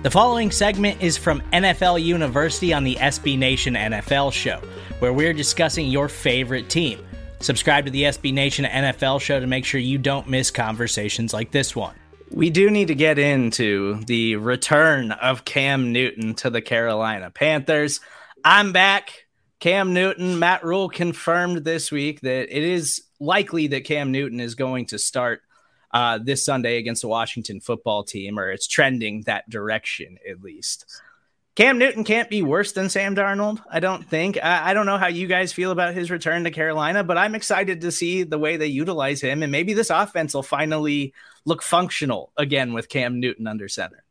The following segment is from NFL University on the SB Nation NFL show, where we're discussing your favorite team. Subscribe to the SB Nation NFL show to make sure you don't miss conversations like this one. We do need to get into the return of Cam Newton to the Carolina Panthers. I'm back. Cam Newton, Matt Rhule confirmed this week that it is likely that Cam Newton is going to start uh, this Sunday against the Washington football team, or it's trending that direction at least. Cam Newton can't be worse than Sam Darnold, I don't think. I, I, don't know how you guys feel about his return to Carolina, but I'm excited to see the way they utilize him. And maybe this offense will finally look functional again with Cam Newton under center.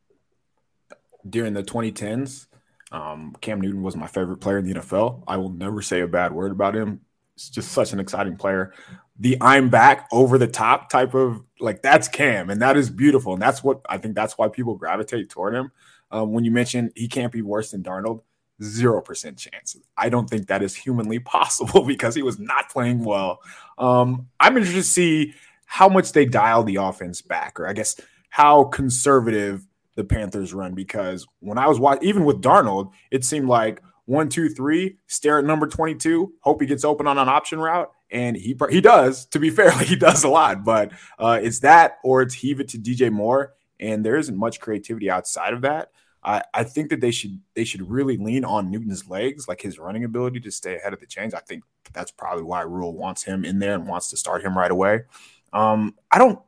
During the 2010s, um, Cam Newton was my favorite player in the NFL. I will never say a bad word about him. He's just such an exciting player the I'm back over the top type of like that's Cam, and that is beautiful, and that's what I think that's why people gravitate toward him. Um, when you mention he can't be worse than Darnold, zero percent chance. I don't think that is humanly possible because he was not playing well. Um, I'm interested to see how much they dial the offense back, or I guess how conservative the Panthers run. Because when I was watching, even with Darnold, it seemed like one, two, three, stare at number 22, hope he gets open on an option route and he he does. To be fair, he does a lot, but uh, it's that or it's heave it to DJ Moore, and there isn't much creativity outside of that. I, I think that they should they should really lean on Newton's legs, like his running ability to stay ahead of the chains. I think that's probably why Rhule wants him in there and wants to start him right away. Um, I don't.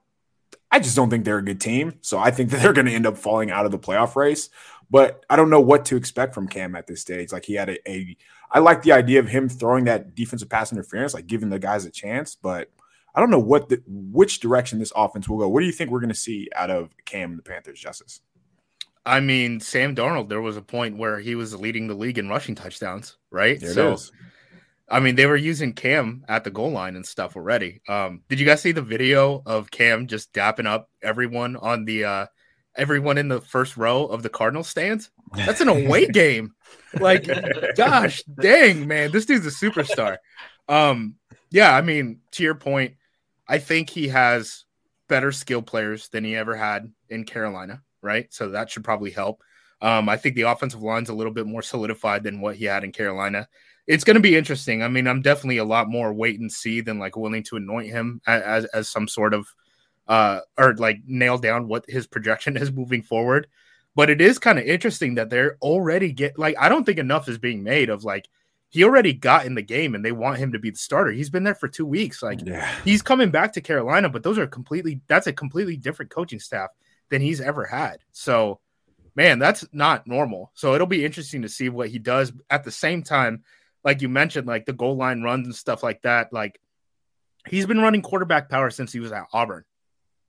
I just don't think they're a good team. So I think that they're going to end up falling out of the playoff race. But I don't know what to expect from Cam at this stage. Like he had a, a I like the idea of him throwing that defensive pass interference, like giving the guys a chance, but I don't know what the which direction this offense will go. What do you think we're going to see out of Cam and the Panthers, Justis? I mean, Sam Darnold, there was a point where he was leading the league in rushing touchdowns, right? There so, I mean, they were using Cam at the goal line and stuff already. Um, did you guys see the video of Cam just dapping up everyone on the uh, everyone in the first row of the Cardinal stands? That's an away game. Like, gosh, dang, man, this dude's a superstar. Um, yeah, I mean, to your point, I think he has better skill players than he ever had in Carolina, right? So that should probably help. Um, I think the offensive line's a little bit more solidified than what he had in Carolina. It's going to be interesting. I mean, I'm definitely a lot more wait and see than like willing to anoint him as, as some sort of uh, or like nail down what his projection is moving forward. But it is kind of interesting that they're already get like I don't think enough is being made of like he already got in the game and they want him to be the starter. He's been there for two weeks. Like yeah. he's coming back to Carolina, but those are completely that's a completely different coaching staff than he's ever had. So man, that's not normal. So it'll be interesting to see what he does at the same time, like you mentioned, like the goal line runs and stuff like that. Like he's been running quarterback power since he was at Auburn.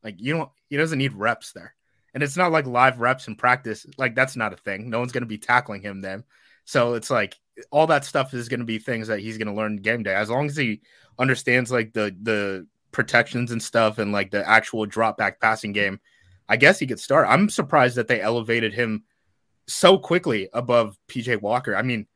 Like you don't he doesn't need reps there. And it's not like live reps in practice. Like that's not a thing. No one's going to be tackling him then. So it's like all that stuff is going to be things that he's going to learn game day. As long as he understands like the the protections and stuff and like the actual drop back passing game, I guess he could start. I'm surprised that they elevated him so quickly above PJ Walker. I mean,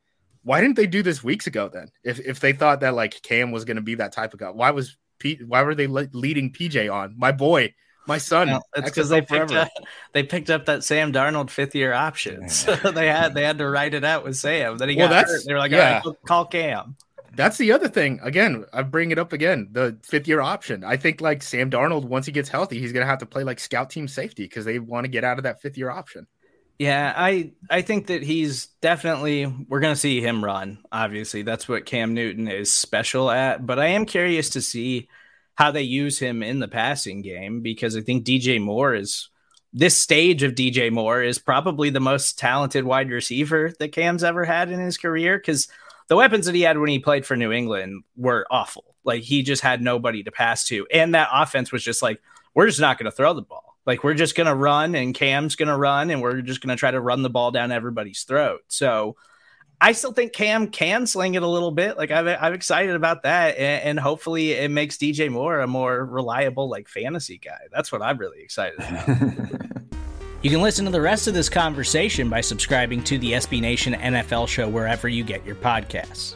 why didn't they do this weeks ago then? If if they thought that like Cam was going to be that type of guy, why was P, why were they le- leading PJ on? My boy my son. It's because they picked up, they picked up that Sam Darnold fifth year option, so they had they had to write it out with Sam. Then he well, got hurt. They were like, yeah. All right, call Cam. That's the other thing. Again, I bring it up again. The fifth year option. I think like Sam Darnold, once he gets healthy, he's gonna have to play like scout team safety because they want to get out of that fifth year option. Yeah, I I think that he's definitely we're gonna see him run. Obviously, that's what Cam Newton is special at. But I am curious to see how they use him in the passing game because I think DJ Moore is this stage of DJ Moore is probably the most talented wide receiver that Cam's ever had in his career because the weapons that he had when he played for New England were awful. Like he just had nobody to pass to. And that offense was just like, we're just not going to throw the ball. Like we're just going to run and Cam's going to run and we're just going to try to run the ball down everybody's throat. So I still think Cam can sling it a little bit. Like I'm, I'm excited about that, and, and, hopefully it makes DJ Moore a more reliable like fantasy guy. That's what I'm really excited about. you can listen to the rest of this conversation by subscribing to the SB Nation NFL show wherever you get your podcasts.